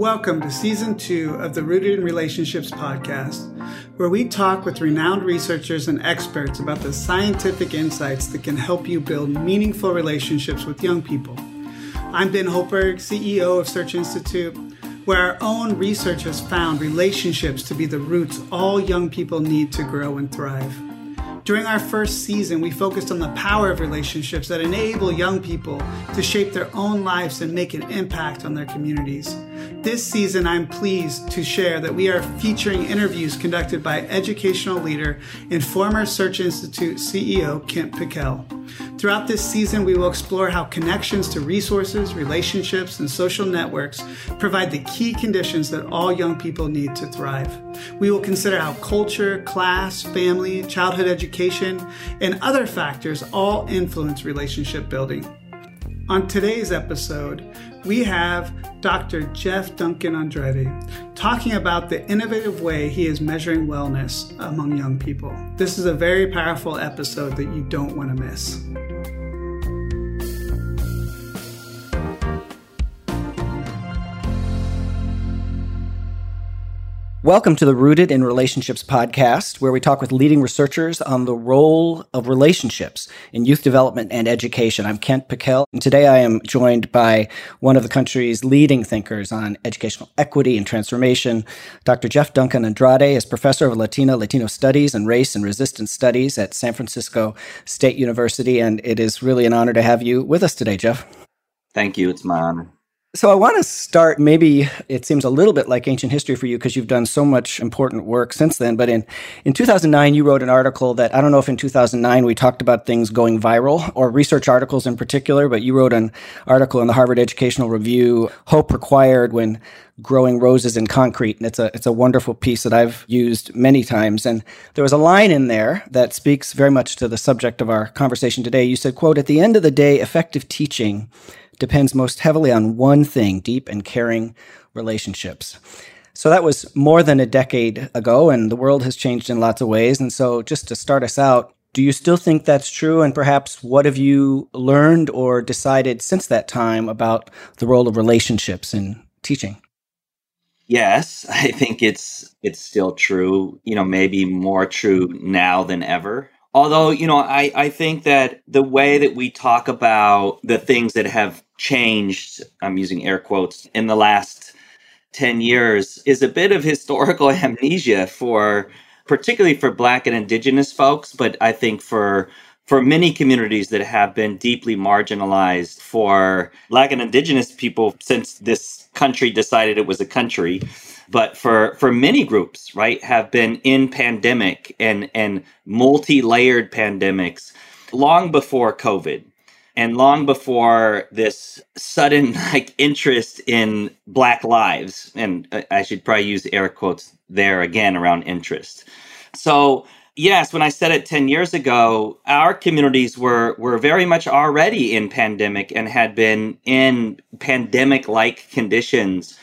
Welcome to season two of the Rooted in Relationships podcast, where we talk with renowned researchers and experts about the scientific insights that can help you build meaningful relationships with young people. I'm Ben Houltberg, CEO of Search Institute, where our own research has found relationships to be the roots all young people need to grow and thrive. During our first season, we focused on the power of relationships that enable young people to shape their own lives and make an impact on their communities. This season, I'm pleased to share that we are featuring interviews conducted by educational leader and former Search Institute CEO Kent Pekel. Throughout this season, we will explore how connections to resources, relationships, and social networks provide the key conditions that all young people need to thrive. We will consider how culture, class, family, childhood education, and other factors all influence relationship building. On today's episode, we have Dr. Jeff Duncan Andrade talking about the innovative way he is measuring wellness among young people. This is a very powerful episode that you don't want to miss. Welcome to the Rooted in Relationships podcast, where we talk with leading researchers on the role of relationships in youth development and education. I'm Kent Pekel, and today I am joined by one of the country's leading thinkers on educational equity and transformation. Dr. Jeff Duncan Andrade is professor of Latina, Latino studies, and race and resistance studies at San Francisco State University, and it is really an honor to have you with us today, Jeff. Thank you. It's my honor. So I want to start maybe it seems a little bit like ancient history for you because you've done so much important work since then but in in 2009 you wrote an article that I don't know if in 2009 we talked about things going viral or research articles in particular but you wrote an article in the Harvard Educational Review hope required when growing roses in concrete and it's a it's a wonderful piece that I've used many times and there was a line in there that speaks very much to the subject of our conversation today. You said quote at the end of the day effective teaching depends most heavily on one thing deep and caring relationships. So that was more than a decade ago, and the world has changed in lots of ways. And so, just to start us out, do you still think that's true? And perhaps what have you learned or decided since that time about the role of relationships in teaching? Yes, I think it's it's still true. You know, maybe more true now than ever. Although, you know, I, I think that the way that we talk about the things that have changed, I'm using air quotes, in the last 10 years is a bit of historical amnesia for particularly for black and indigenous folks, but I think for for many communities that have been deeply marginalized for black and indigenous people since this country decided it was a country but for for many groups right have been in pandemic and and multi-layered pandemics long before covid and long before this sudden like interest in black lives and uh, i should probably use air quotes there again around interest. So yes when i said it 10 years ago our communities were were very much already in pandemic and had been in pandemic like conditions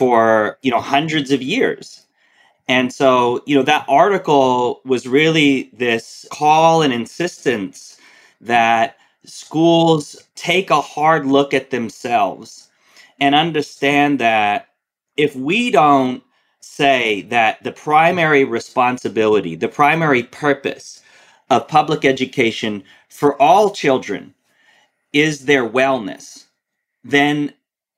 for you know hundreds of years. And so you know that article was really this call and insistence that schools take a hard look at themselves and understand that if we don't say that the primary responsibility the primary purpose of public education for all children is their wellness then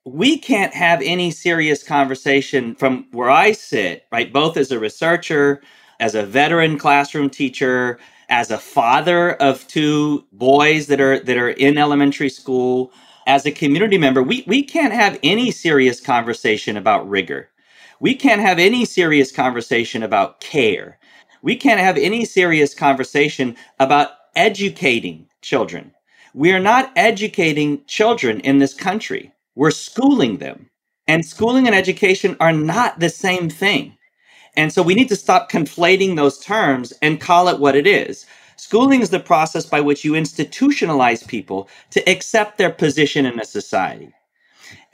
we can't have any serious conversation from where I sit, right? Both as a researcher, as a veteran classroom teacher, as a father of two boys that are that are in elementary school, as a community member, we, we can't have any serious conversation about rigor. We can't have any serious conversation about care. We can't have any serious conversation about educating children. We are not educating children in this country. We're schooling them. And schooling and education are not the same thing. And so we need to stop conflating those terms and call it what it is. Schooling is the process by which you institutionalize people to accept their position in a society.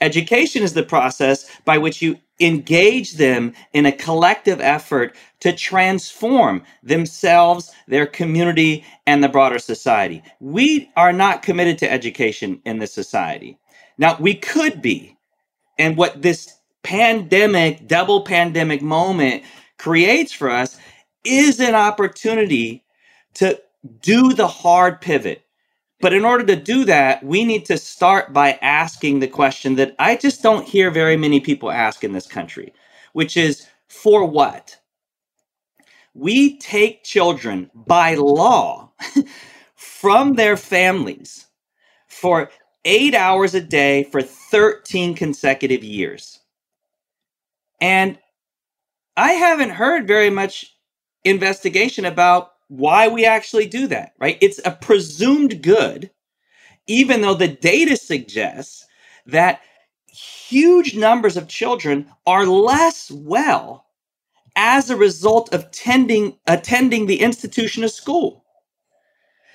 Education is the process by which you engage them in a collective effort to transform themselves, their community, and the broader society. We are not committed to education in this society. Now, we could be. And what this pandemic, double pandemic moment creates for us is an opportunity to do the hard pivot. But in order to do that, we need to start by asking the question that I just don't hear very many people ask in this country, which is for what? We take children by law from their families for eight hours a day for 13 consecutive years. And I haven't heard very much investigation about why we actually do that, right? It's a presumed good, even though the data suggests that huge numbers of children are less well as a result of tending, attending the institution of school.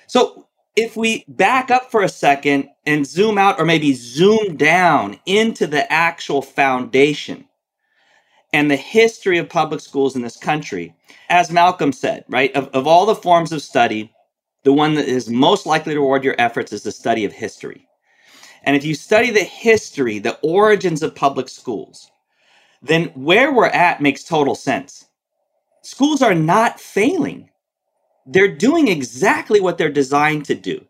So if we back up for a second and zoom out or maybe zoom down into the actual foundation and the history of public schools in this country, as Malcolm said, right, of, of all the forms of study, the one that is most likely to reward your efforts is the study of history. And if you study the history, the origins of public schools, then where we're at makes total sense. Schools are not failing they're doing exactly what they're designed to do.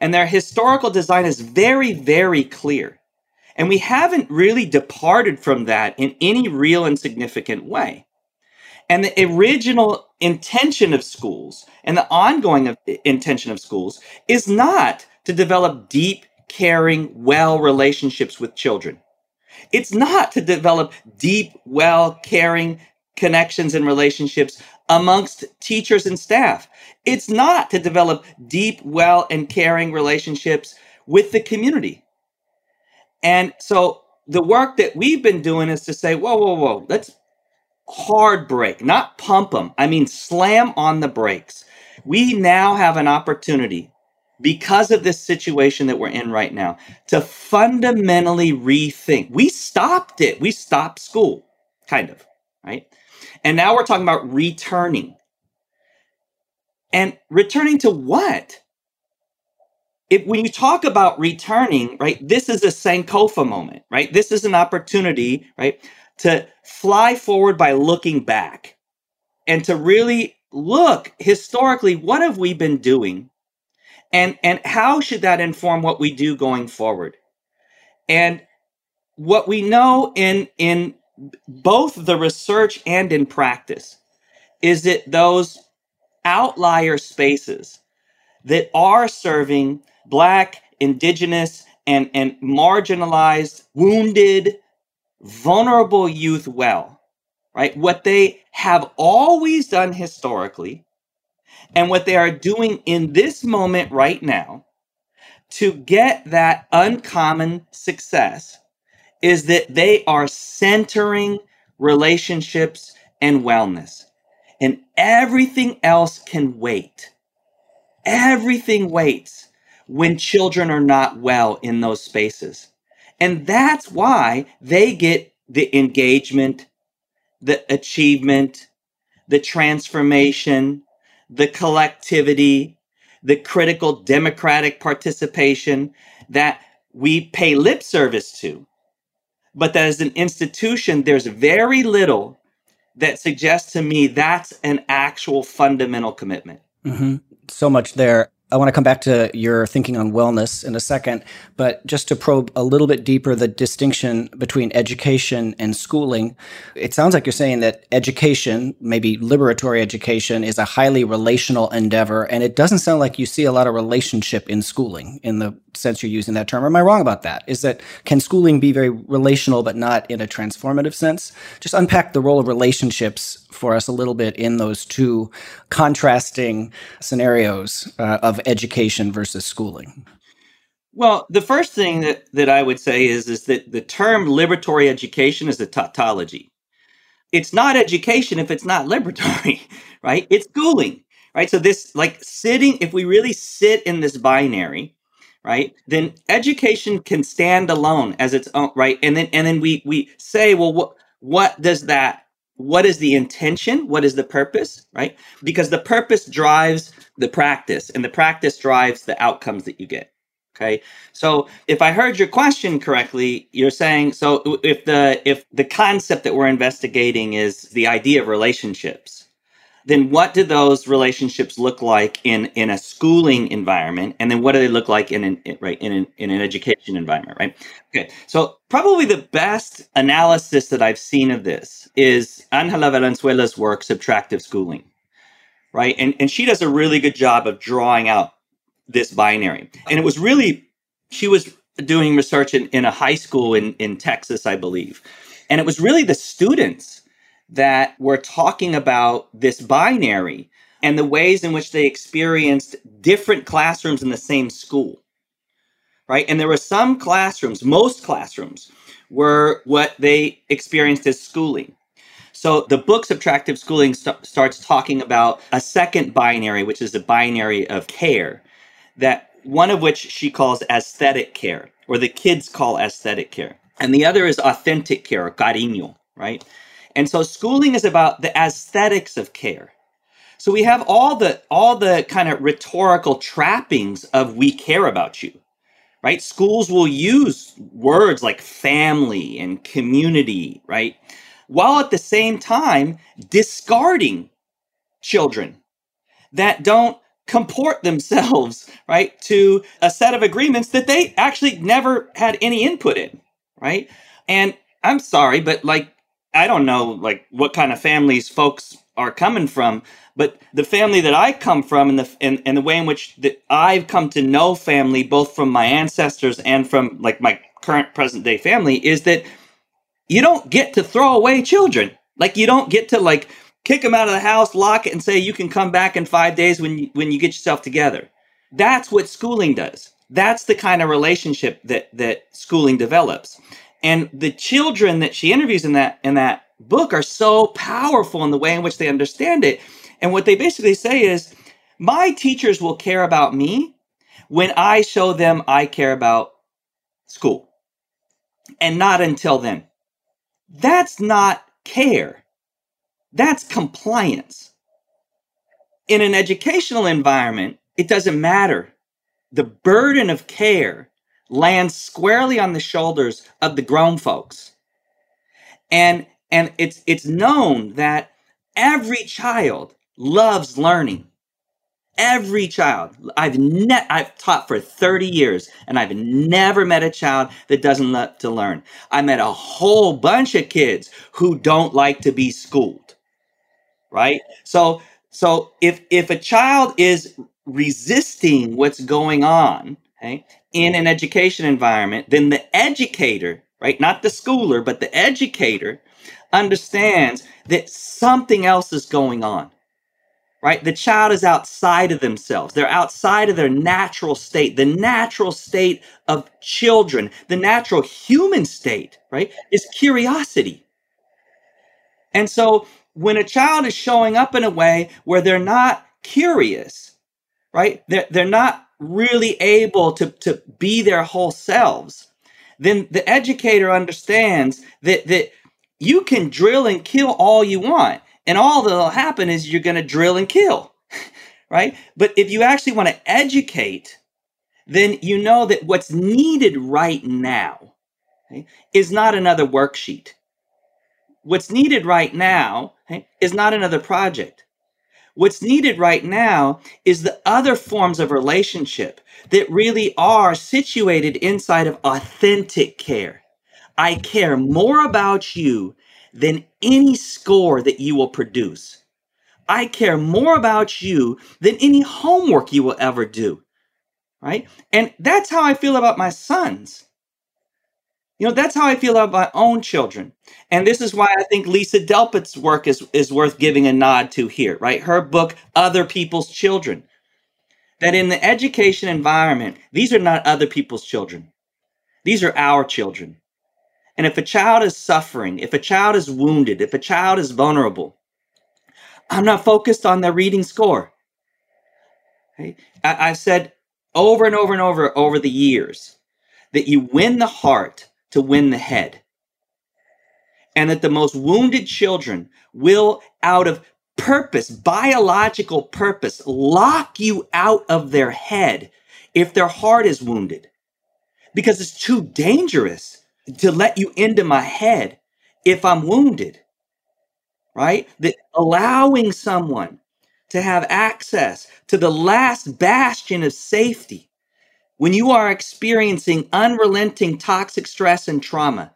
And their historical design is very, very clear. And we haven't really departed from that in any real and significant way. And the original intention of schools and the ongoing intention of schools is not to develop deep, caring, well relationships with children. It's not to develop deep, well, caring connections and relationships amongst teachers and staff. It's not to develop deep, well, and caring relationships with the community. And so the work that we've been doing is to say, whoa, whoa, whoa, let's hard brake, not pump them. I mean, slam on the brakes. We now have an opportunity because of this situation that we're in right now to fundamentally rethink. We stopped it. We stopped school, kind of, right? And now we're talking about returning. And returning to what? If, when you talk about returning, right, this is a Sankofa moment, right? This is an opportunity, right, to fly forward by looking back and to really look historically, what have we been doing? And, and how should that inform what we do going forward? And what we know in, in both the research and in practice is that those outlier spaces that are serving black indigenous and, and marginalized wounded vulnerable youth well right what they have always done historically and what they are doing in this moment right now to get that uncommon success is that they are centering relationships and wellness. And everything else can wait. Everything waits when children are not well in those spaces. And that's why they get the engagement, the achievement, the transformation, the collectivity, the critical democratic participation that we pay lip service to but that as an institution, there's very little that suggests to me that's an actual fundamental commitment. Mm-hmm. So much there. I want to come back to your thinking on wellness in a second, but just to probe a little bit deeper the distinction between education and schooling. It sounds like you're saying that education, maybe liberatory education, is a highly relational endeavor, and it doesn't sound like you see a lot of relationship in schooling in the sense you're using that term. Am I wrong about that? Is that can schooling be very relational but not in a transformative sense? Just unpack the role of relationships for us a little bit in those two contrasting scenarios uh, of education versus schooling? Well, the first thing that, that I would say is, is that the term liberatory education is a tautology. It's not education if it's not liberatory, right? It's schooling, right? So this like sitting, if we really sit in this binary, right, then education can stand alone as its own, right? And then and then we we say, well, what what does that what is the intention? What is the purpose, right? Because the purpose drives the practice and the practice drives the outcomes that you get. Okay. So if I heard your question correctly, you're saying so if the if the concept that we're investigating is the idea of relationships, then what do those relationships look like in in a schooling environment and then what do they look like in an right in an, in an education environment right okay so probably the best analysis that i've seen of this is angela valenzuela's work subtractive schooling right and and she does a really good job of drawing out this binary. And it was really, she was doing research in, in a high school in, in Texas, I believe. And it was really the students that were talking about this binary and the ways in which they experienced different classrooms in the same school. Right. And there were some classrooms, most classrooms were what they experienced as schooling. So the book Subtractive Schooling st- starts talking about a second binary, which is the binary of care that one of which she calls aesthetic care, or the kids call aesthetic care. And the other is authentic care, or cariño, right? And so schooling is about the aesthetics of care. So we have all the all the kind of rhetorical trappings of we care about you. Right? Schools will use words like family and community, right? While at the same time discarding children that don't comport themselves, right, to a set of agreements that they actually never had any input in, right? And I'm sorry, but like, I don't know, like, what kind of families folks are coming from, but the family that I come from and the and, and the way in which that I've come to know family, both from my ancestors and from like my current present day family, is that you don't get to throw away children. Like you don't get to like kick them out of the house, lock it, and say you can come back in five days when you, when you get yourself together. That's what schooling does. That's the kind of relationship that that schooling develops. And the children that she interviews in that in that book are so powerful in the way in which they understand it. And what they basically say is, my teachers will care about me when I show them I care about school. And not until then. That's not care. That's compliance. In an educational environment, it doesn't matter. The burden of care lands squarely on the shoulders of the grown folks. And and it's it's known that every child loves learning. Every child. I've ne- I've taught for 30 years and I've never met a child that doesn't love to learn. I met a whole bunch of kids who don't like to be schooled right? So so if if a child is resisting what's going on, okay, in an education environment, then the educator, right, not the schooler, but the educator understands that something else is going on. Right? The child is outside of themselves. They're outside of their natural state. The natural state of children, the natural human state, right, is curiosity. And so when a child is showing up in a way where they're not curious, right? They're, they're not really able to, to be their whole selves, then the educator understands that, that you can drill and kill all you want. And all that'll happen is you're to drill and kill, right? But if you actually want to educate, then you know that what's needed right now okay, is not another worksheet. What's needed right now okay, is not another project. What's needed right now is the other forms of relationship that really are situated inside of authentic care. I care more about you than any score that you will produce. I care more about you than any homework you will ever do. Right? And that's how I feel about my sons. You know, that's how I feel about my own children. And this is why I think Lisa Delpit's work is, is worth giving a nod to here, right? Her book, Other People's Children. That in the education environment, these are not other people's children. These are our children. And if a child is suffering, if a child is wounded, if a child is vulnerable, I'm not focused on their reading score. Okay? I, I've said over and over and over over the years that you win the heart to win the head. And that the most wounded children will, out of purpose, biological purpose, lock you out of their head if their heart is wounded because it's too dangerous to let you into my head if I'm wounded, right? That allowing someone to have access to the last bastion of safety when you are experiencing unrelenting toxic stress and trauma,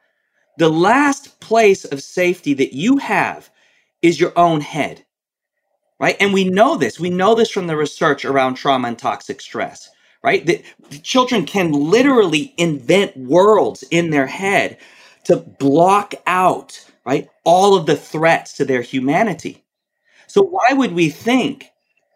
the last place of safety that you have is your own head, right? And we know this. We know this from the research around trauma and toxic stress, right? That children can literally invent worlds in their head to block out, right, all of the threats to their humanity. So why would we think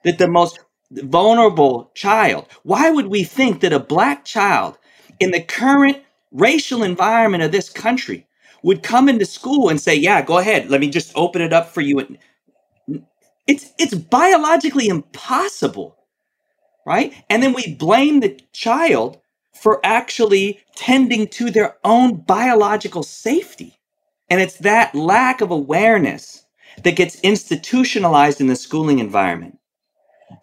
that the most vulnerable child, why would we think that a black child in the current racial environment of this country would come into school and say, "Yeah, go ahead. Let me just open it up for you." It's it's biologically impossible. Right? And then we blame the child for actually tending to their own biological safety. And it's that lack of awareness that gets institutionalized in the schooling environment.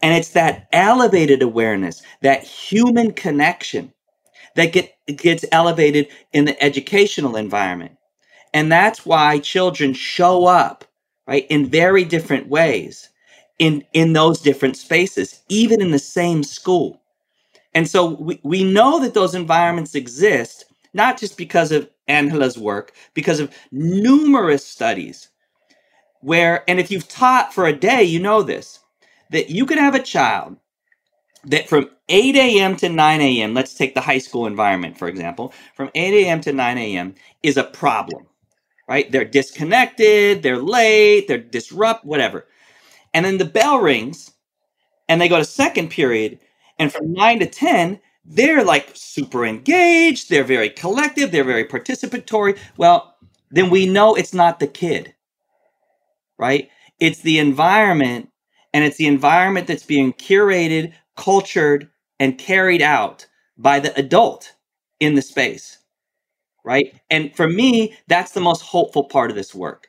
And it's that elevated awareness, that human connection that get, gets elevated in the educational environment. And that's why children show up, right, in very different ways in, in those different spaces, even in the same school. And so we, we know that those environments exist, not just because of Angela's work, because of numerous studies where, and if you've taught for a day, you know this, that you can have a child that from 8 a.m. to 9 a.m., let's take the high school environment, for example, from 8 a.m. to 9 a.m. is a problem, right? They're disconnected, they're late, they're disrupt, whatever. And then the bell rings and they go to second period. And from 9 to 10, they're like super engaged, they're very collective, they're very participatory. Well, then we know it's not the kid, right? It's the environment and it's the environment that's being curated, cultured, and carried out by the adult in the space. Right. And for me, that's the most hopeful part of this work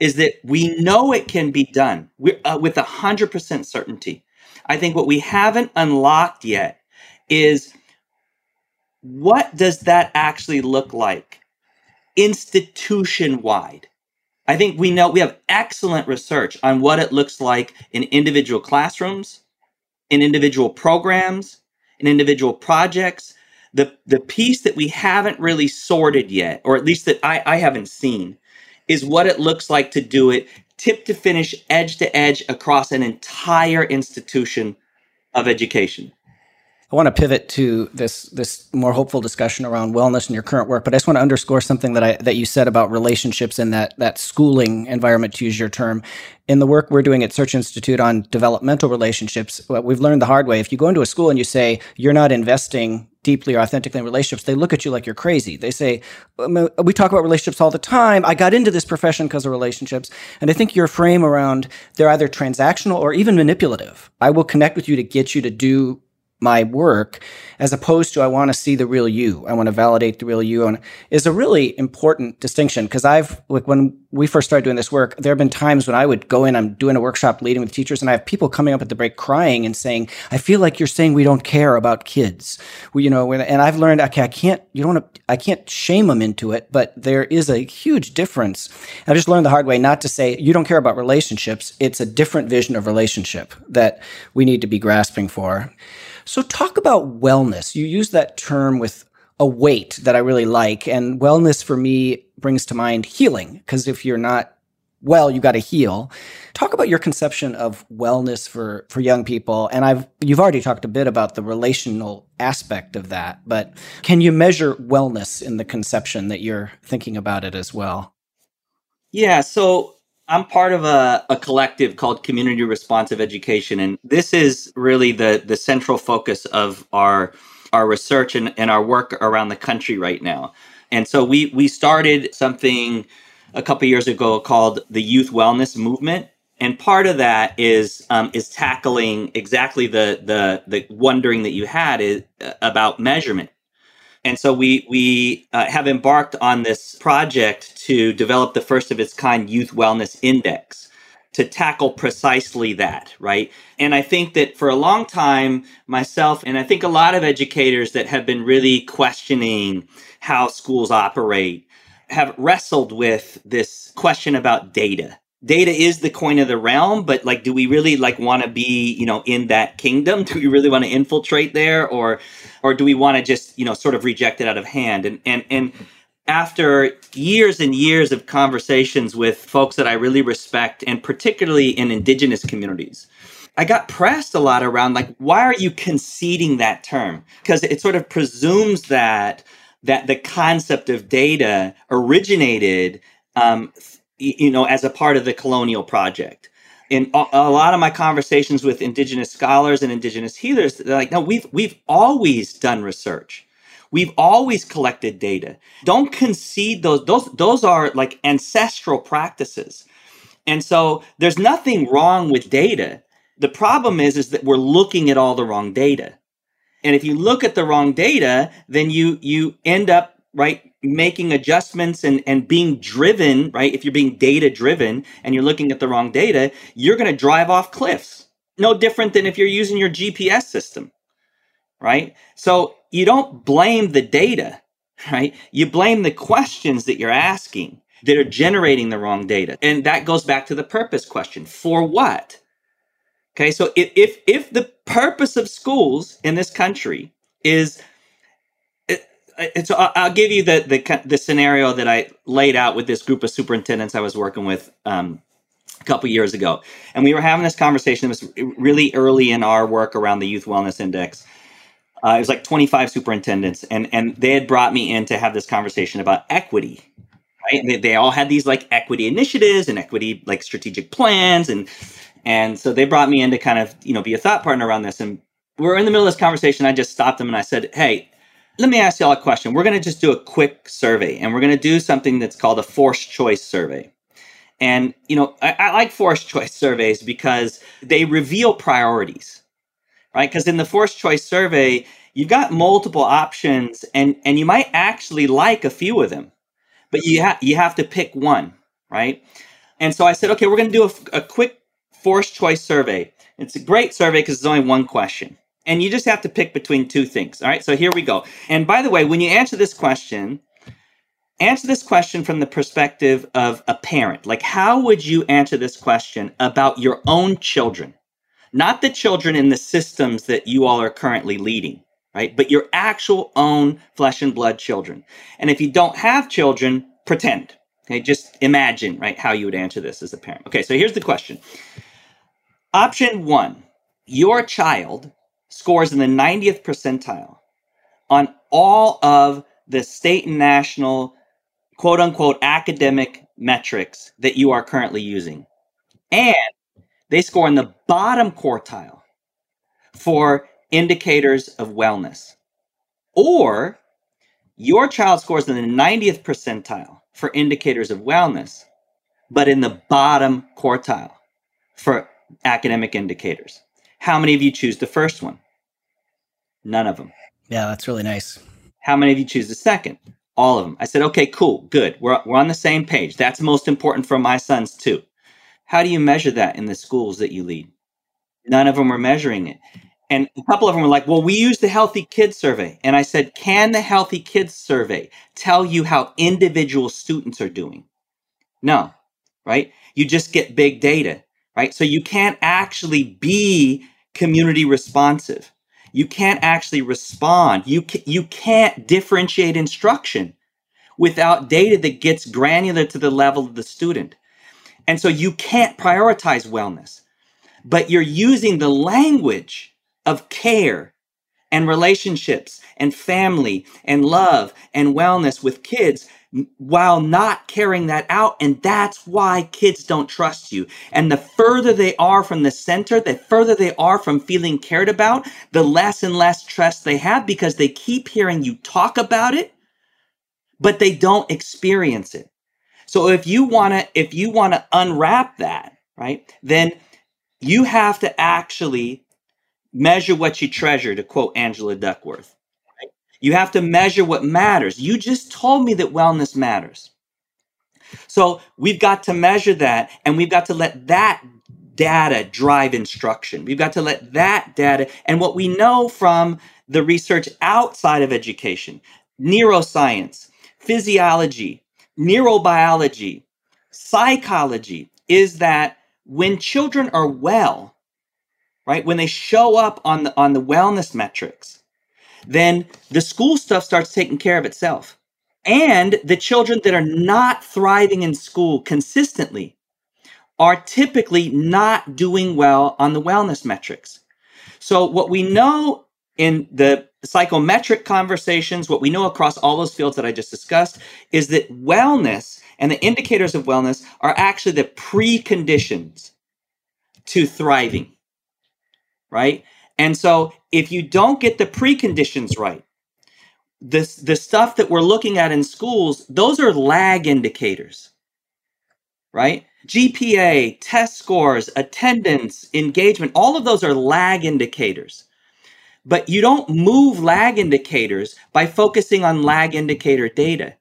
is that we know it can be done uh, with 100% certainty. I think what we haven't unlocked yet is what does that actually look like institution wide? I think we know we have excellent research on what it looks like in individual classrooms, in individual programs, in individual projects. The, the piece that we haven't really sorted yet, or at least that I, I haven't seen, is what it looks like to do it tip to finish, edge to edge across an entire institution of education. I want to pivot to this this more hopeful discussion around wellness in your current work, but I just want to underscore something that I that you said about relationships in that that schooling environment, to use your term. In the work we're doing at Search Institute on developmental relationships, we've learned the hard way. If you go into a school and you say you're not investing deeply or authentically in relationships, they look at you like you're crazy. They say, We talk about relationships all the time. I got into this profession because of relationships. And I think your frame around they're either transactional or even manipulative. I will connect with you to get you to do my work as opposed to I want to see the real you. I want to validate the real you and is a really important distinction because I've like when we first started doing this work, there have been times when I would go in, I'm doing a workshop leading with teachers and I have people coming up at the break crying and saying, I feel like you're saying we don't care about kids. We, you know, and I've learned, okay, I can't, you don't want to, I can't shame them into it, but there is a huge difference. I just learned the hard way not to say you don't care about relationships. It's a different vision of relationship that we need to be grasping for. So, talk about wellness. You use that term with a weight that I really like. And wellness for me brings to mind healing, because if you're not well, you got to heal. Talk about your conception of wellness for for young people. And I've you've already talked a bit about the relational aspect of that, but can you measure wellness in the conception that you're thinking about it as well? Yeah, so I'm part of a, a collective called Community Responsive Education, and this is really the the central focus of our our research and, and our work around the country right now. And so we we started something a couple years ago called the Youth Wellness Movement, and part of that is um, is tackling exactly the the the wondering that you had is uh, about measurement and so we we uh, have embarked on this project to develop the first of its kind youth wellness index to tackle precisely that, right? And I think that for a long time, myself and I think a lot of educators that have been really questioning how schools operate have wrestled with this question about data. Data is the coin of the realm, but like, do we really like want to be, you know, in that kingdom? Do we really want to infiltrate there, or, or do we want to just, you know, sort of reject it out of hand? And and and after years and years of conversations with folks that I really respect, and particularly in indigenous communities, I got pressed a lot around like, why are you conceding that term? Because it sort of presumes that that the concept of data originated, um, you know, as a part of the colonial project. In a, a lot of my conversations with indigenous scholars and indigenous healers, they're like, no, we've we've always done research We've always collected data. Don't concede those. Those those are like ancestral practices. And so there's nothing wrong with data. The problem is is that we're looking at all the wrong data. And if you look at the wrong data, then you you end up right making adjustments and and being driven, right? If you're being data driven and you're looking at the wrong data, you're going to drive off cliffs. No different than if you're using your GPS system right? So you don't blame the data, right? You blame the questions that you're asking that are generating the wrong data. And that goes back to the purpose question. For what? Okay, so if if, if the purpose of schools in this country is it's I'll give you the, the the scenario that I laid out with this group of superintendents I was working with um, a couple years ago, and we were having this conversation. It was really early in our work around the Youth Wellness Index, uh, it was like 25 superintendents, and and they had brought me in to have this conversation about equity. Right? They, they all had these like equity initiatives and equity like strategic plans, and and so they brought me in to kind of you know be a thought partner around this. And we are in the middle of this conversation. I just stopped them and I said, "Hey, let me ask y'all a question. We're going to just do a quick survey, and we're going to do something that's called a forced choice survey." And you know, I, I like forced choice surveys because they reveal priorities right? Because in the forced choice survey, you've got multiple options, and and you might actually like a few of them, but you have you have to pick one, right? And so I said, okay, we're going to do a, a quick forced choice survey. It's a great survey because it's only one question. And you just have to pick between two things. All right, so here we go. And by the way, when you answer this question, answer this question from the perspective of a parent. Like, how would you answer this question about your own children? not the children in the systems that you all are currently leading, right? But your actual own flesh and blood children. And if you don't have children, pretend. Okay, just imagine, right, how you would answer this as a parent. Okay, so here's the question. Option one your child scores in the 90th percentile on all of the state and national quote unquote academic metrics that you are currently using. And they score in the bottom quartile for indicators of wellness. Or your child scores in the 90th percentile for indicators of wellness, but in the bottom quartile for academic indicators. How many of you choose the first one? None of them. Yeah, that's really nice. How many of you choose the second? All of them. I said, okay, cool, good. We're, we're on the same page. That's most important for my sons, too. How do you measure that in the schools that you lead? None of them are measuring it. And a couple of them were like, well, we use the Healthy Kids Survey. And I said, can the Healthy Kids Survey tell you how individual students are doing? No, right? You just get big data, right? So you can't actually be community responsive. You can't actually respond. You, ca- you can't differentiate instruction without data that gets granular to the level of the student. And so you can't prioritize wellness, but you're using the language of care and relationships and family and love and wellness with kids while not carrying that out. And that's why kids don't trust you. And the further they are from the center, the further they are from feeling cared about, the less and less trust they have because they keep hearing you talk about it, but they don't experience it. So if you want to if you want to unwrap that, right? Then you have to actually measure what you treasure to quote Angela Duckworth. Right? You have to measure what matters. You just told me that wellness matters. So we've got to measure that and we've got to let that data drive instruction. We've got to let that data and what we know from the research outside of education, neuroscience, physiology, neurobiology, psychology, is that when children are well, right, when they show up on the on the wellness metrics, then the school stuff starts taking care of itself. And the children that are not thriving in school consistently are typically not doing well on the wellness metrics. So, what we know in the psychometric conversations, what we know across all those fields that I just discussed, is that wellness and the indicators of wellness are actually the preconditions to thriving, right? And so if you don't get the preconditions right, this the stuff that we're looking at in schools, those are lag indicators, right? GPA, test scores, attendance, engagement, all of those are lag indicators. But you don't move lag indicators by focusing on lag indicator data.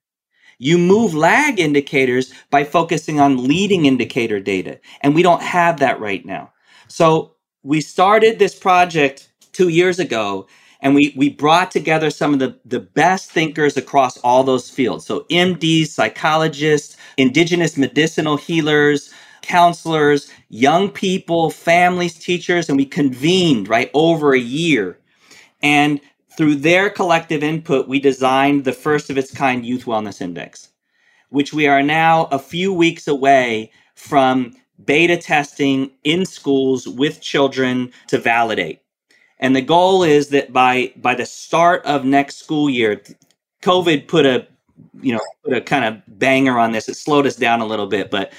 You move lag indicators by focusing on leading indicator data. And we don't have that right now. So we started this project two years ago and we, we brought together some of the, the best thinkers across all those fields. So MDs, psychologists, indigenous medicinal healers, counselors, young people, families, teachers, and we convened right over a year. And through their collective input, we designed the first of its kind Youth Wellness Index, which we are now a few weeks away from beta testing in schools with children to validate. And the goal is that by by the start of next school year, COVID put a you know put a kind of banger on this. It slowed us down a little bit, but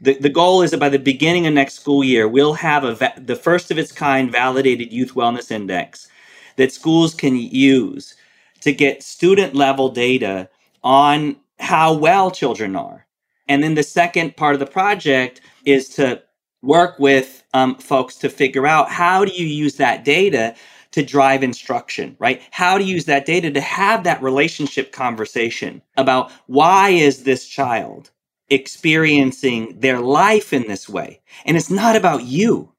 the, the goal is that by the beginning of next school year, we'll have a va- the first of its kind validated youth wellness index that schools can use to get student level data on how well children are. And then the second part of the project is to work with um, folks to figure out how do you use that data to drive instruction right? How to use that data to have that relationship conversation about why is this child experiencing their life in this way? And it's not about you.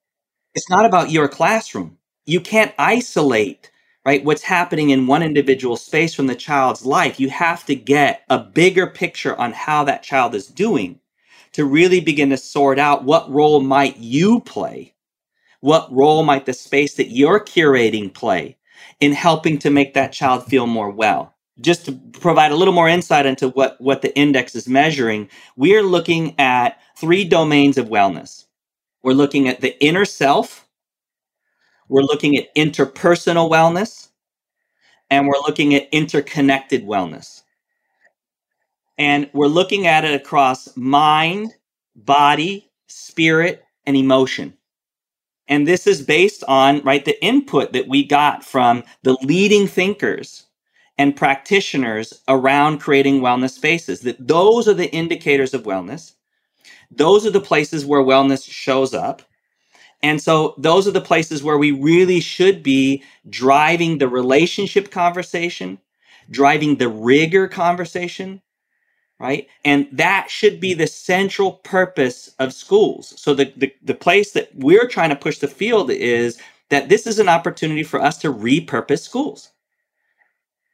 It's not about your classroom. You can't isolate right what's happening in one individual space from the child's life. You have to get a bigger picture on how that child is doing to really begin to sort out what role might you play what role might the space that you're curating play in helping to make that child feel more well just to provide a little more insight into what, what the index is measuring, we are looking at three domains of wellness. We're looking at the inner self, we're looking at interpersonal wellness, and we're looking at interconnected wellness. And we're looking at it across mind, body, spirit, and emotion. And this is based on, right, the input that we got from the leading thinkers and practitioners around creating wellness spaces. That those are the indicators of wellness. Those are the places where wellness shows up. And so those are the places where we really should be driving the relationship conversation, driving the rigor conversation, right? And that should be the central purpose of schools. So the, the, the place that we're trying to push the field is that this is an opportunity for us to repurpose schools,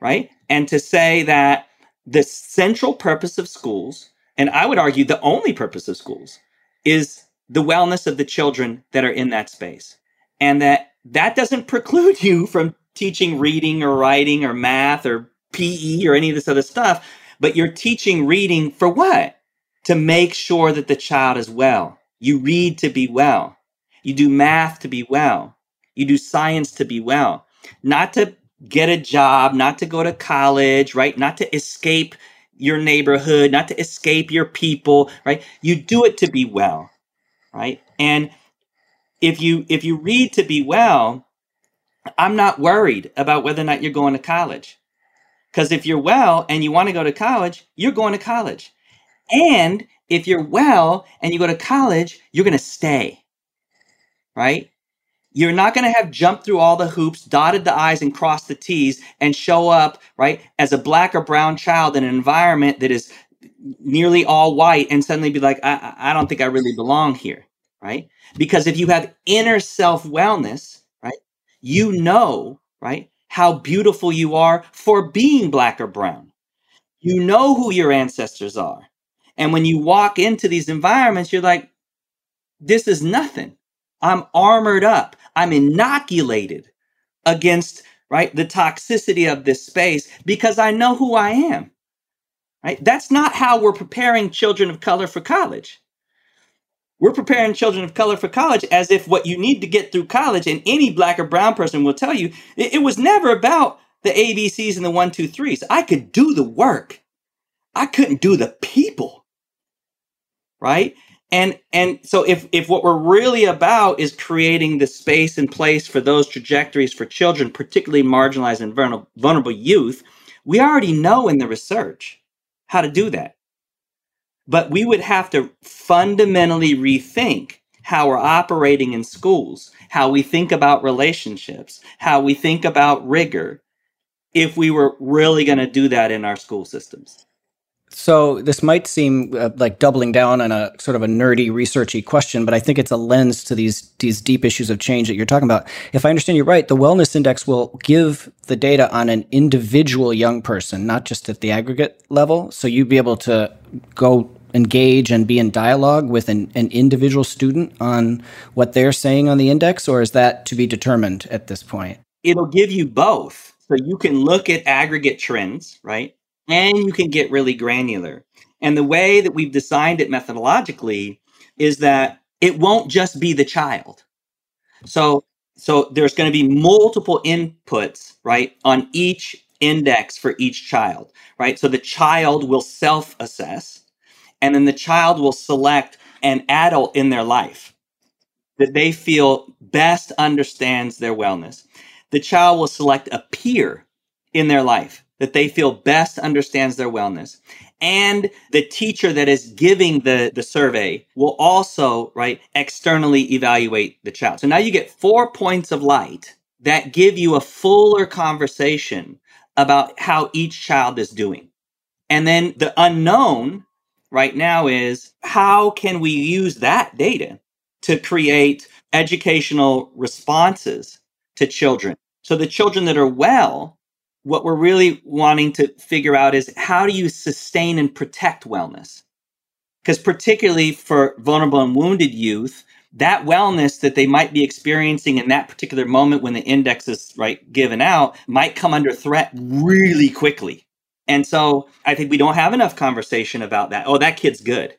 right? And to say that the central purpose of schools, and I would argue the only purpose of schools, is the wellness of the children that are in that space. And that that doesn't preclude you from teaching reading or writing or math or PE or any of this other stuff, but you're teaching reading for what? To make sure that the child is well. You read to be well. You do math to be well. You do science to be well. Not to get a job, not to go to college, right? Not to escape your neighborhood, not to escape your people, right? You do it to be well right? And if you if you read to be well, I'm not worried about whether or not you're going to college. Because if you're well and you want to go to college, you're going to college. And if you're well and you go to college, you're going to stay. Right? You're not going to have jumped through all the hoops, dotted the I's, and crossed the T's, and show up, right, as a black or brown child in an environment that is nearly all white and suddenly be like, I, I don't think I really belong here, right? Because if you have inner self wellness, right, you know, right, how beautiful you are for being black or brown. You know who your ancestors are. And when you walk into these environments, you're like, this is nothing. I'm armored up. I'm inoculated against right the toxicity of this space because I know who I am. Right? That's not how we're preparing children of color for college. We're preparing children of color for college as if what you need to get through college, and any black or brown person will tell you, it, it was never about the ABCs and the one, two, threes. I could do the work. I couldn't do the people. Right? And and so if if what we're really about is creating the space and place for those trajectories for children, particularly marginalized and vulnerable, vulnerable youth, we already know in the research how to do that. But we would have to fundamentally rethink how we're operating in schools, how we think about relationships, how we think about rigor, if we were really going to do that in our school systems. So this might seem uh, like doubling down on a sort of a nerdy, researchy question, but I think it's a lens to these these deep issues of change that you're talking about. If I understand you right, the wellness index will give the data on an individual young person, not just at the aggregate level. So you'd be able to go engage and be in dialogue with an, an individual student on what they're saying on the index, or is that to be determined at this point? It'll give you both. So you can look at aggregate trends, right? And you can get really granular. And the way that we've designed it methodologically is that it won't just be the child. So so there's going to be multiple inputs, right, on each index for each child, right? So the child will self-assess and then the child will select an adult in their life that they feel best understands their wellness. The child will select a peer in their life that they feel best understands their wellness. And the teacher that is giving the, the survey will also, right, externally evaluate the child. So now you get four points of light that give you a fuller conversation about how each child is doing. And then the unknown right now is how can we use that data to create educational responses to children? So the children that are well what we're really wanting to figure out is how do you sustain and protect wellness? Because, particularly for vulnerable and wounded youth, that wellness that they might be experiencing in that particular moment when the index is right given out might come under threat really quickly. And so I think we don't have enough conversation about that. Oh, that kid's good.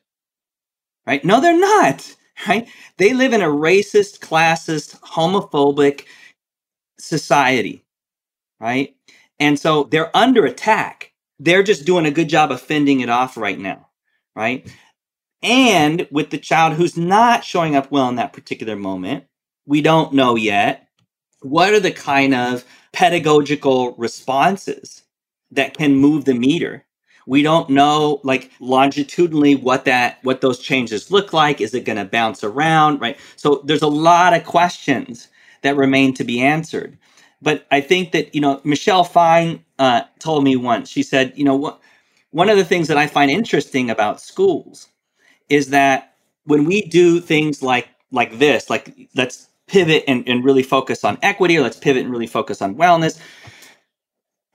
Right? No, they're not. Right? They live in a racist, classist, homophobic society. Right? And so they're under attack. They're just doing a good job of fending it off right now, right? And with the child who's not showing up well in that particular moment, we don't know yet what are the kind of pedagogical responses that can move the meter we don't know like longitudinally what that what those changes look like is it going to bounce around right so there's a lot of questions that remain to be answered but I think that you know Michelle Fine uh, told me once. She said, you know, what one of the things that I find interesting about schools is that when we do things like like this, like let's pivot and, and really focus on equity, or let's pivot and really focus on wellness.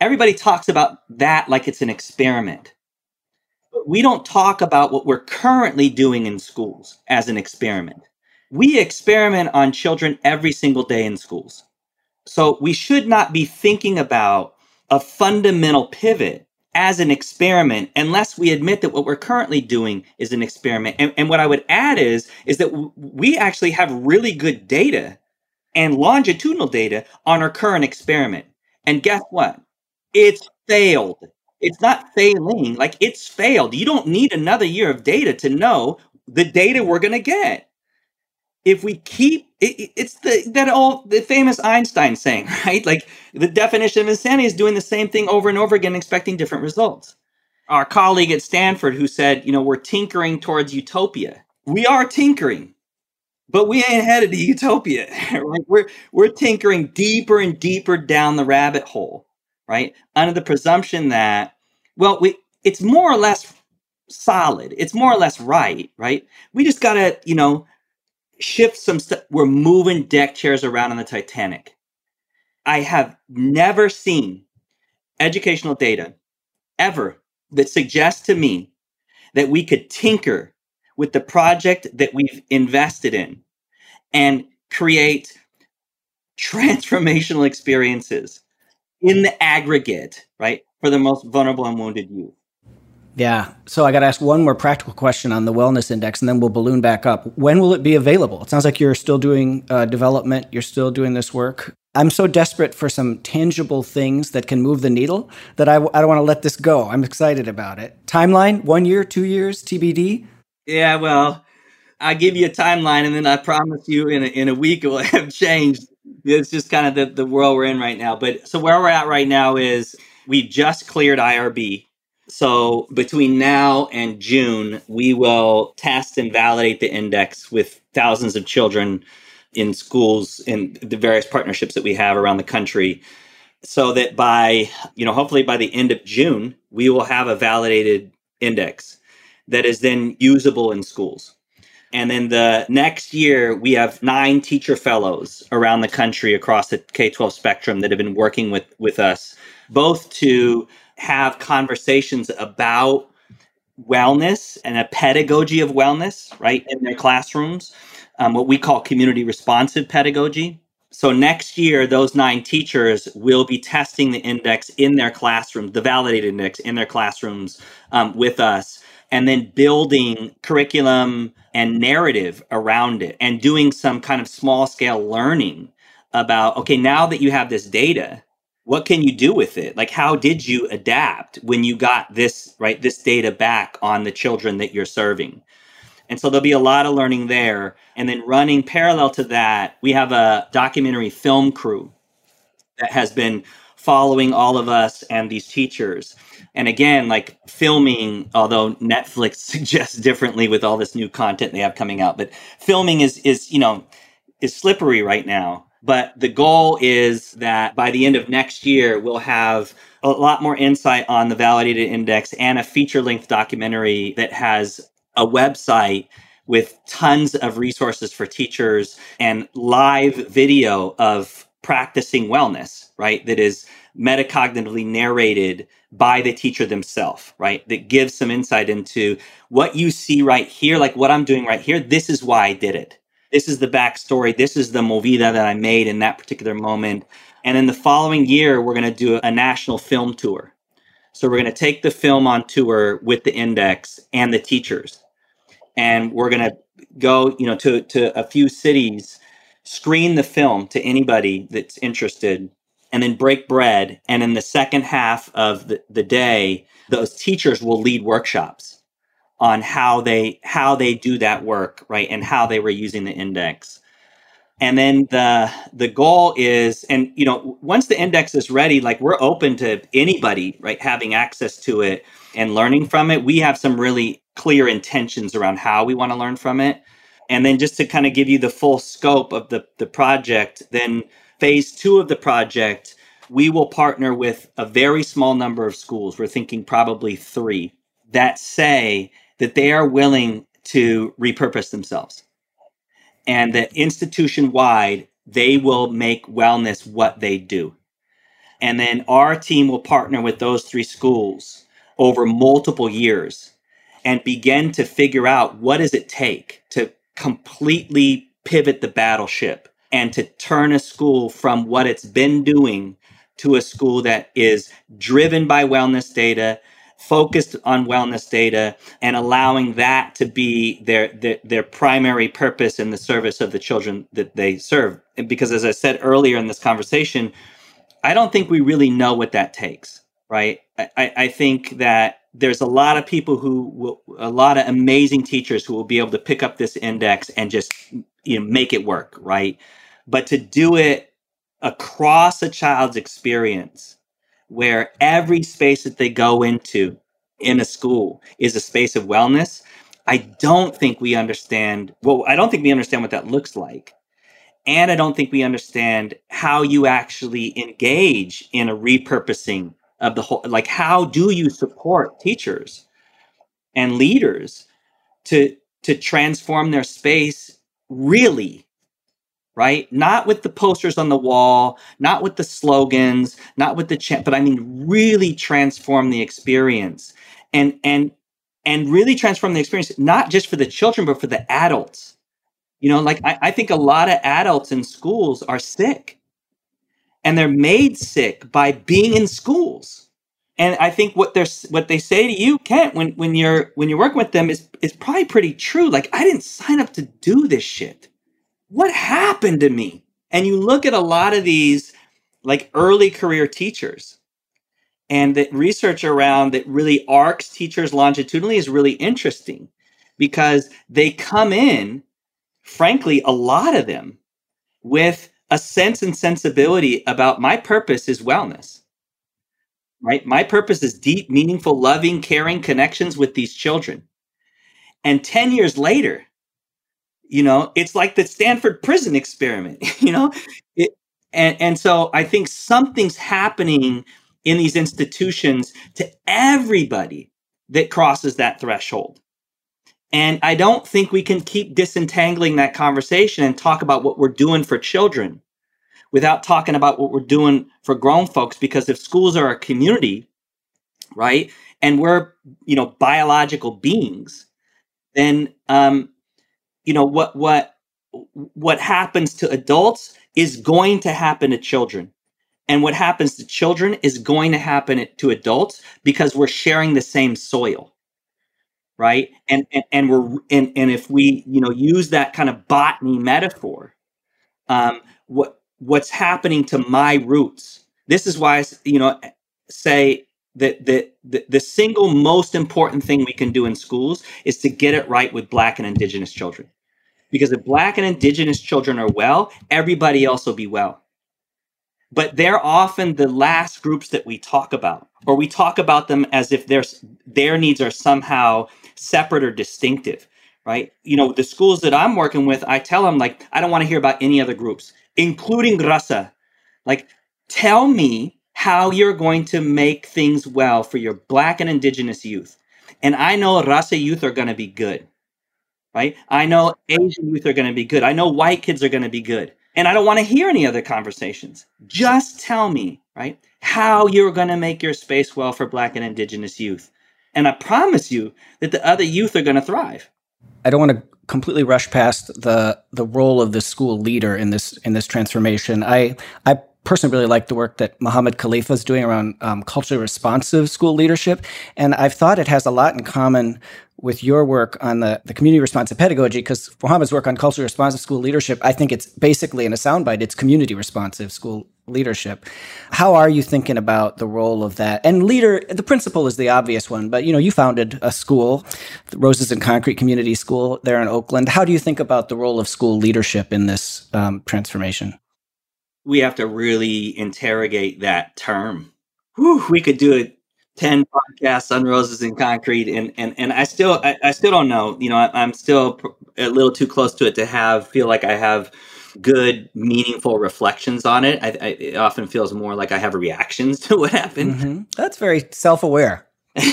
Everybody talks about that like it's an experiment. But we don't talk about what we're currently doing in schools as an experiment. We experiment on children every single day in schools. So we should not be thinking about a fundamental pivot as an experiment unless we admit that what we're currently doing is an experiment. And, and what I would add is, is that w- we actually have really good data and longitudinal data on our current experiment. And guess what? It's failed. It's not failing, like it's failed. You don't need another year of data to know the data we're going to get if we keep it, it's the that old the famous Einstein saying, right? Like the definition of insanity is doing the same thing over and over again, expecting different results. Our colleague at Stanford who said, you know, we're tinkering towards utopia. We are tinkering, but we ain't headed to utopia. Right? We're we're tinkering deeper and deeper down the rabbit hole, right? Under the presumption that, well, we it's more or less solid. It's more or less right, right? We just got to, you know, shift some stuff. We're moving deck chairs around on the Titanic. I have never seen educational data ever that suggests to me that we could tinker with the project that we've invested in and create transformational experiences in the aggregate, right, for the most vulnerable and wounded youth. Yeah. So I got to ask one more practical question on the wellness index, and then we'll balloon back up. When will it be available? It sounds like you're still doing uh, development. You're still doing this work. I'm so desperate for some tangible things that can move the needle that I w- I don't want to let this go. I'm excited about it. Timeline: one year, two years, TBD. Yeah. Well, I give you a timeline, and then I promise you, in a, in a week, it will have changed. It's just kind of the, the world we're in right now. But so where we're at right now is we just cleared IRB so between now and June, we will test and validate the index with thousands of children in schools in the various partnerships that we have around the country so that by you know hopefully by the end of june we will have a validated index that is then usable in schools. And then the next year we have nine teacher fellows around the country across the k-12 spectrum that have been working with with us both to have conversations about wellness and a pedagogy of wellness, right, in their classrooms, um, what we call community responsive pedagogy. So next year, those nine teachers will be testing the index in their classrooms, the validated index in their classrooms um, with us, and then building curriculum and narrative around it and doing some kind of small scale learning about, okay, now that you have this data, what can you do with it? Like how did you adapt when you got this right this data back on the children that you're serving? And so there'll be a lot of learning there. And then running parallel to that we have a documentary film crew that has been following all of us and these teachers. And again like filming although netflix suggests differently with all this new content they have coming out but filming is is you know is slippery right now but the goal is that by the end of next year, we'll have a lot more insight on the validated index and a feature length documentary that has a website with tons of resources for teachers and live video of practicing wellness, right? That is metacognitively narrated by the teacher themselves, right? That gives some insight into what you see right here, like what I'm doing right here. This is why I did it this is the backstory. This is the movida that I made in that particular moment. And then the following year, we're going to do a national film tour. So we're going to take the film on tour with the index and the teachers. And we're going to go, you know, to, to a few cities, screen the film to anybody that's interested, and then break bread. And in the second half of the, the day, those teachers will lead workshops on how they how they do that work right and how they were using the index. And then the the goal is and you know once the index is ready like we're open to anybody right having access to it and learning from it. We have some really clear intentions around how we want to learn from it. And then just to kind of give you the full scope of the the project then phase 2 of the project we will partner with a very small number of schools. We're thinking probably 3 that say that they are willing to repurpose themselves and that institution wide, they will make wellness what they do. And then our team will partner with those three schools over multiple years and begin to figure out what does it take to completely pivot the battleship and to turn a school from what it's been doing to a school that is driven by wellness data, focused on wellness data and allowing that to be their, their, their primary purpose in the service of the children that they serve. Because as I said earlier in this conversation, I don't think we really know what that takes, right? I, I think that there's a lot of people who will, a lot of amazing teachers who will be able to pick up this index and just you know make it work, right? But to do it across a child's experience where every space that they go into in a school is a space of wellness, I don't think we understand. Well, I don't think we understand what that looks like. And I don't think we understand how you actually engage in a repurposing of the whole. Like, how do you support teachers? and leaders to to transform their space really right? Not with the posters on the wall not with the slogans not with the chant but i mean really transform the experience. And and and really transform the experience not just for the children but for the adults. You know like I, I think a lot of adults in schools are sick. And they're made sick by being in schools. And I think what they're what they say to you, Kent, when when you're when you're working with them is is probably pretty true. Like I didn't sign up to do this shit. What happened to me? And you look at a lot of these like early career teachers, and the research around that really arcs teachers longitudinally is really interesting because they come in, frankly, a lot of them with a sense and sensibility about my purpose is wellness right? My purpose is deep, meaningful, loving, caring connections with these children. And 10 years later, you know, it's like the Stanford prison experiment, you know? It, and, and so I think something's happening in these institutions to everybody that crosses that threshold. And I don't think we can keep disentangling that conversation and talk about what we're doing for children without talking about what we're doing for grown folks because if schools are a community right and we're you know biological beings then um you know what what what happens to adults is going to happen to children and what happens to children is going to happen to adults because we're sharing the same soil right and and, and we're and, and if we you know use that kind of botany metaphor um what what's happening to my roots. This is why I, you know, say that the, the, the single most important thing we can do in schools is to get it right with Black and Indigenous children. Because if Black and Indigenous children are well, everybody else will be well. But they're often the last groups that we talk about, or we talk about them as if their their needs are somehow separate or distinctive, right? You know, the schools that I'm working with, I tell them like, I don't want to hear about any other groups including Raza. Like, tell me how you're going to make things well for your Black and Indigenous youth. And I know Raza youth are going to be good, right? I know Asian youth are going to be good. I know white kids are going to be good. And I don't want to hear any other conversations. Just tell me, right, how you're going to make your space well for Black and Indigenous youth. And I promise you that the other youth are going to thrive. I don't want to completely rush past the the role of the school leader in this in this transformation. I I personally really like the work that Mohammed Khalifa is doing around um, culturally responsive school leadership, and I've thought it has a lot in common with your work on the, the community responsive pedagogy, because Mohammed's work on culturally responsive school leadership, I think it's basically in a soundbite, it's community responsive school leadership. How are you thinking about the role of that? And leader, the principal is the obvious one, but you know, you founded a school, the Roses and Concrete Community School there in Oakland. How do you think about the role of school leadership in this um, transformation? We have to really interrogate that term. Whew, we could do it 10 podcasts on roses and concrete and and and i still i, I still don't know. You know I, am still a little too close to it to have feel like i have good meaningful reflections on it. I, I it often feels more like i have reactions to what happened. Mm-hmm. that's very self-aware.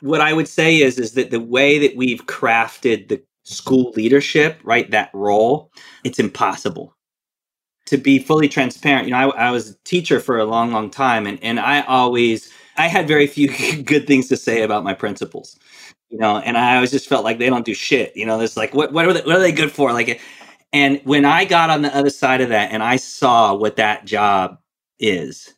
What i would say is is that the way that we've crafted the school leadership right that role it's impossible to be fully transparent you know I, I was a teacher for a long long time and and i always I had very few good things to say about my principals, you know, and I always just felt like they don't do shit. You know, it's like, what, what, are they, what are they good for? Like, and when I got on the other side of that and I saw what that job is,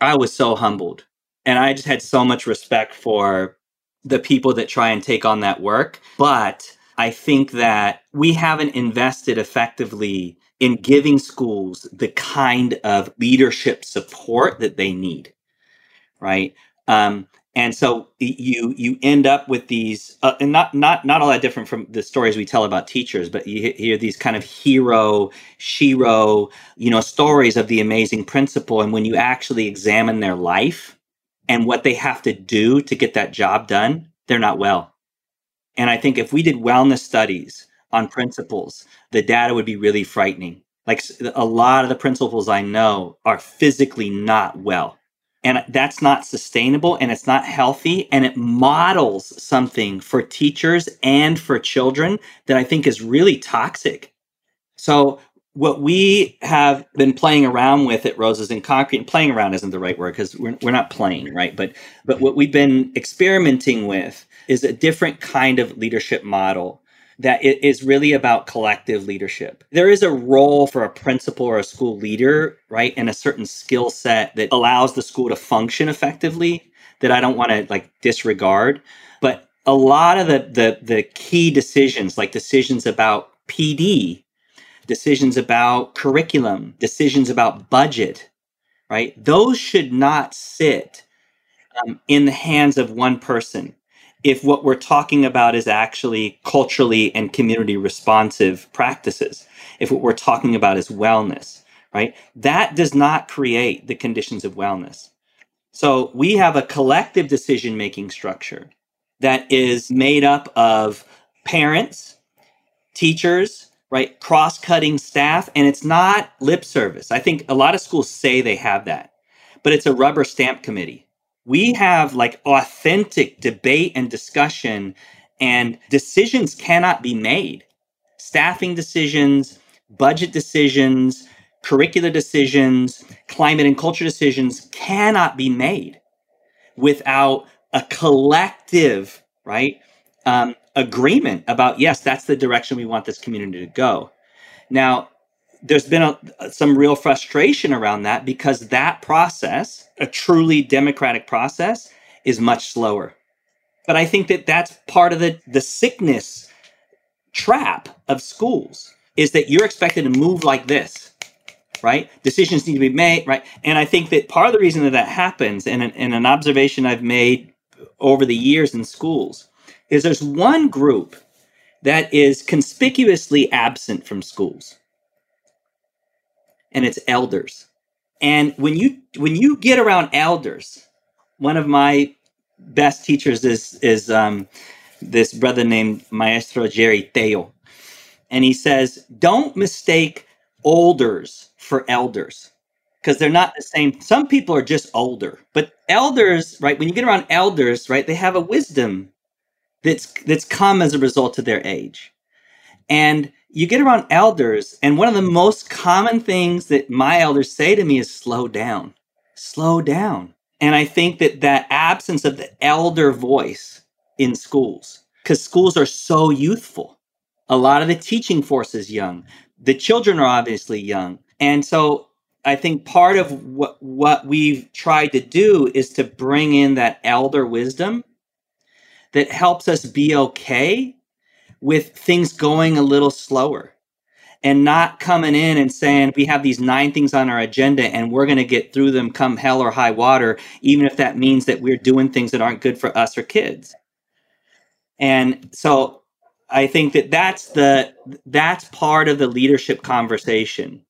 I was so humbled. And I just had so much respect for the people that try and take on that work. But I think that we haven't invested effectively in giving schools the kind of leadership support that they need right? Um, and so you you end up with these, uh, and not not not all that different from the stories we tell about teachers, but you hear these kind of hero, shiro, you know, stories of the amazing principal, and when you actually examine their life and what they have to do to get that job done, they're not well. And I think if we did wellness studies on principals, the data would be really frightening. Like a lot of the principals I know are physically not well And that's not sustainable and it's not healthy. And it models something for teachers and for children that I think is really toxic. So, what we have been playing around with at Roses in Concrete, and playing around isn't the right word because we're, we're not playing, right? But, but what we've been experimenting with is a different kind of leadership model that it is really about collective leadership. There is a role for a principal or a school leader, right? And a certain skill set that allows the school to function effectively that I don't want to like disregard. But a lot of the, the the key decisions, like decisions about PD, decisions about curriculum, decisions about budget, right? Those should not sit um, in the hands of one person if what we're talking about is actually culturally and community responsive practices, if what we're talking about is wellness, right? That does not create the conditions of wellness. So we have a collective decision making structure that is made up of parents, teachers, right? Cross cutting staff, and it's not lip service. I think a lot of schools say they have that, but it's a rubber stamp committee we have like authentic debate and discussion and decisions cannot be made. Staffing decisions budget decisions curricular decisions climate and culture decisions cannot be made without a collective right um, agreement about yes that's the direction we want this community to go. Now there's been a, some real frustration around that because that process, a truly democratic process, is much slower. But I think that that's part of the, the sickness trap of schools is that you're expected to move like this, right? Decisions need to be made, right? And I think that part of the reason that that happens, and an, and an observation I've made over the years in schools, is there's one group that is conspicuously absent from schools and it's elders. And when you when you get around elders, one of my best teachers is is um, this brother named Maestro Jerry Tello, and he says, "Don't mistake olders for elders." Because they're not the same. Some people are just older, but elders, right? When you get around elders, right, they have a wisdom that's that's come as a result of their age. And you get around elders, and one of the most common things that my elders say to me is slow down, slow down. And I think that that absence of the elder voice in schools, because schools are so youthful, a lot of the teaching force is young. The children are obviously young. And so I think part of what, what we've tried to do is to bring in that elder wisdom that helps us be okay with things going a little slower and not coming in and saying we have these nine things on our agenda and we're going to get through them come hell or high water even if that means that we're doing things that aren't good for us or kids. And so i think that that's the that's part of the leadership conversation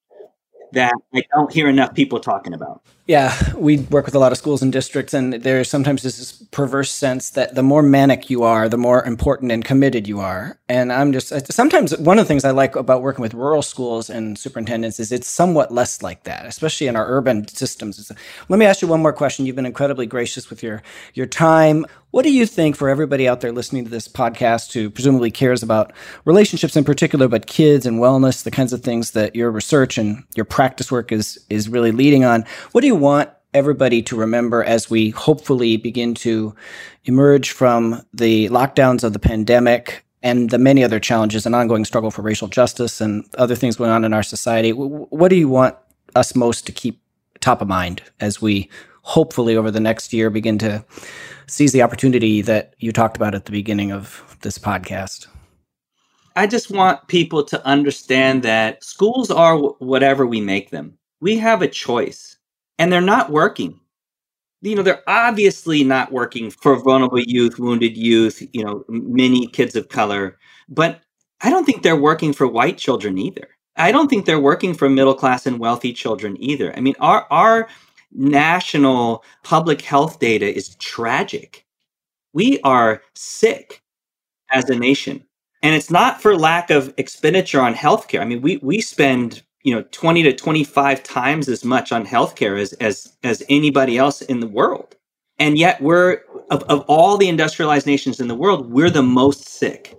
that i don't hear enough people talking about yeah, we work with a lot of schools and districts, and there's sometimes this perverse sense that the more manic you are, the more important and committed you are. And I'm just sometimes one of the things I like about working with rural schools and superintendents is it's somewhat less like that, especially in our urban systems. Let me ask you one more question. You've been incredibly gracious with your your time. What do you think for everybody out there listening to this podcast who presumably cares about relationships in particular, but kids and wellness, the kinds of things that your research and your practice work is is really leading on? What do you want everybody to remember as we hopefully begin to emerge from the lockdowns of the pandemic and the many other challenges and ongoing struggle for racial justice and other things going on in our society? What do you want us most to keep top of mind as we hopefully over the next year begin to seize the opportunity that you talked about at the beginning of this podcast? I just want people to understand that schools are whatever we make them. We have a choice and they're not working. You know, they're obviously not working for vulnerable youth, wounded youth, you know, many kids of color. But I don't think they're working for white children either. I don't think they're working for middle class and wealthy children either. I mean, our our national public health data is tragic. We are sick as a nation. And it's not for lack of expenditure on healthcare. I mean, we we spend you know 20 to 25 times as much on healthcare as as as anybody else in the world. And yet we're of, of all the industrialized nations in the world we're the most sick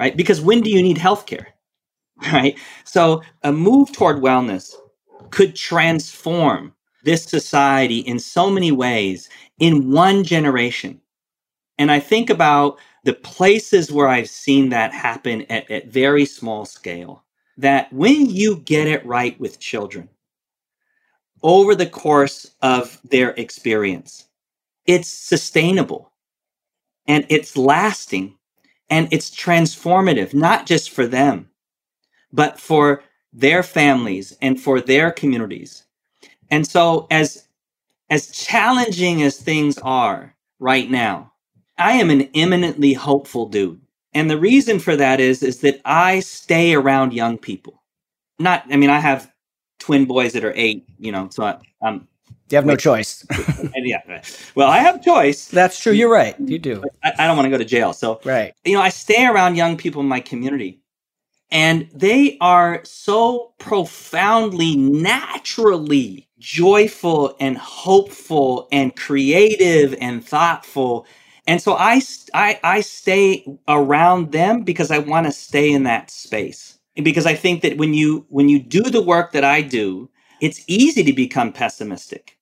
right? Because when do you need healthcare right? So a move toward wellness could transform this society in so many ways in one generation. And i think about the places where i've seen that happen at, at very small scale that when you get it right with children over the course of their experience, it's sustainable and it's lasting and it's transformative, not just for them, but for their families and for their communities. And so as as challenging as things are right now, I am an eminently hopeful dude. And the reason for that is is that I stay around young people. Not, I mean, I have twin boys that are eight, you know, so I, am You have no choice. yeah. Well, I have choice. That's true. You're right. You do. I, I don't want to go to jail. So, right. You know, I stay around young people in my community, and they are so profoundly, naturally joyful and hopeful and creative and thoughtful and so I, I, I stay around them because I want to stay in that space. Because I think that when you when you do the work that I do, it's easy to become pessimistic.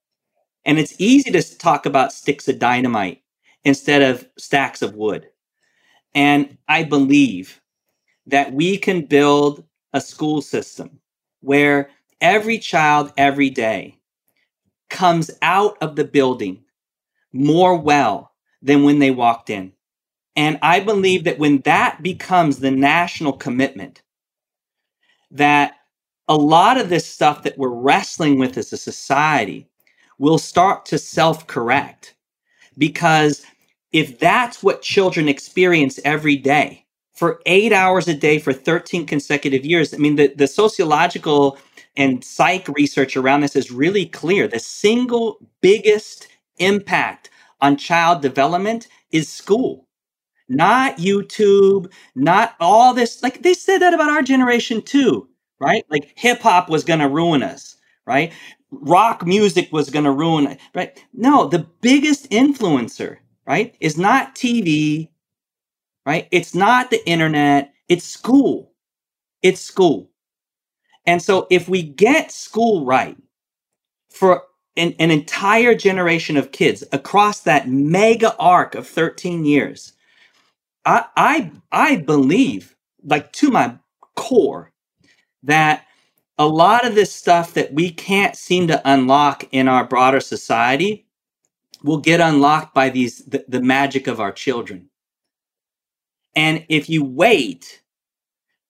And it's easy to talk about sticks of dynamite instead of stacks of wood. And I believe that we can build a school system where every child every day comes out of the building more well than when they walked in. And I believe that when that becomes the national commitment, that a lot of this stuff that we're wrestling with as a society will start to self correct. Because if that's what children experience every day for eight hours a day for 13 consecutive years, I mean, the, the sociological and psych research around this is really clear. The single biggest impact on child development is school, not YouTube, not all this. Like they said that about our generation too, right? Like hip hop was going to ruin us, right? Rock music was going to ruin it, right? No, the biggest influencer, right, is not TV, right? It's not the internet, it's school. It's school. And so if we get school right for an, an entire generation of kids across that mega arc of 13 years. I, I, I believe, like to my core, that a lot of this stuff that we can't seem to unlock in our broader society will get unlocked by these the, the magic of our children. And if you wait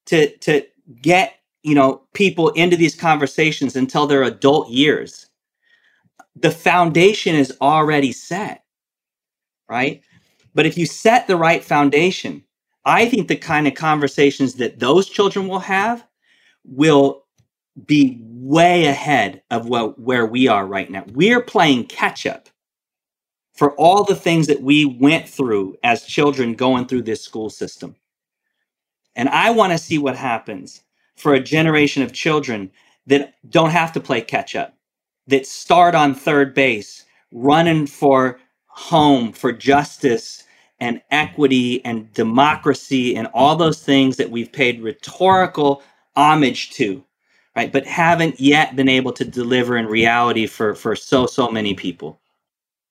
to to get you know people into these conversations until their adult years, the foundation is already set, right? But if you set the right foundation, I think the kind of conversations that those children will have will be way ahead of what, where we are right now. We're playing catch up for all the things that we went through as children going through this school system. And I want to see what happens for a generation of children that don't have to play catch up that start on third base, running for home, for justice and equity and democracy and all those things that we've paid rhetorical homage to, right? But haven't yet been able to deliver in reality for, for so, so many people.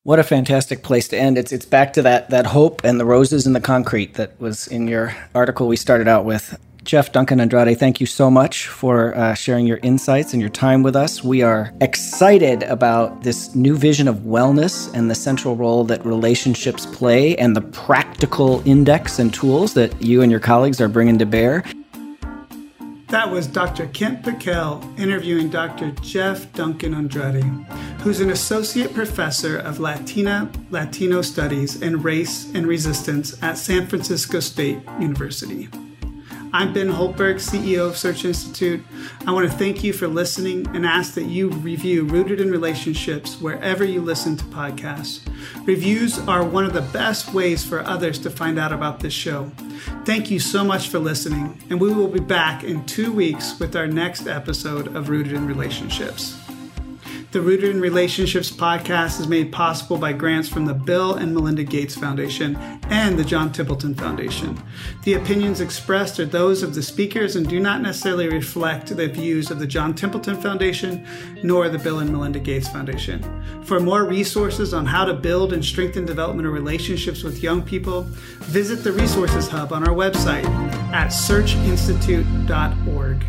What a fantastic place to end. It's it's back to that that hope and the roses and the concrete that was in your article we started out with. Jeff Duncan Andrade, thank you so much for uh, sharing your insights and your time with us. We are excited about this new vision of wellness and the central role that relationships play and the practical index and tools that you and your colleagues are bringing to bear. That was Dr. Kent Pekel interviewing Dr. Jeff Duncan Andrade, who's an associate professor of Latina, Latino Studies, and Race and Resistance at San Francisco State University. I'm Ben Houltberg, CEO of Search Institute. I want to thank you for listening and ask that you review Rooted in Relationships wherever you listen to podcasts. Reviews are one of the best ways for others to find out about this show. Thank you so much for listening, and we will be back in two weeks with our next episode of Rooted in Relationships. The Rooted in Relationships podcast is made possible by grants from the Bill and Melinda Gates Foundation and the John Templeton Foundation. The opinions expressed are those of the speakers and do not necessarily reflect the views of the John Templeton Foundation nor the Bill and Melinda Gates Foundation. For more resources on how to build and strengthen developmental relationships with young people, visit the Resources Hub on our website at searchinstitute.org.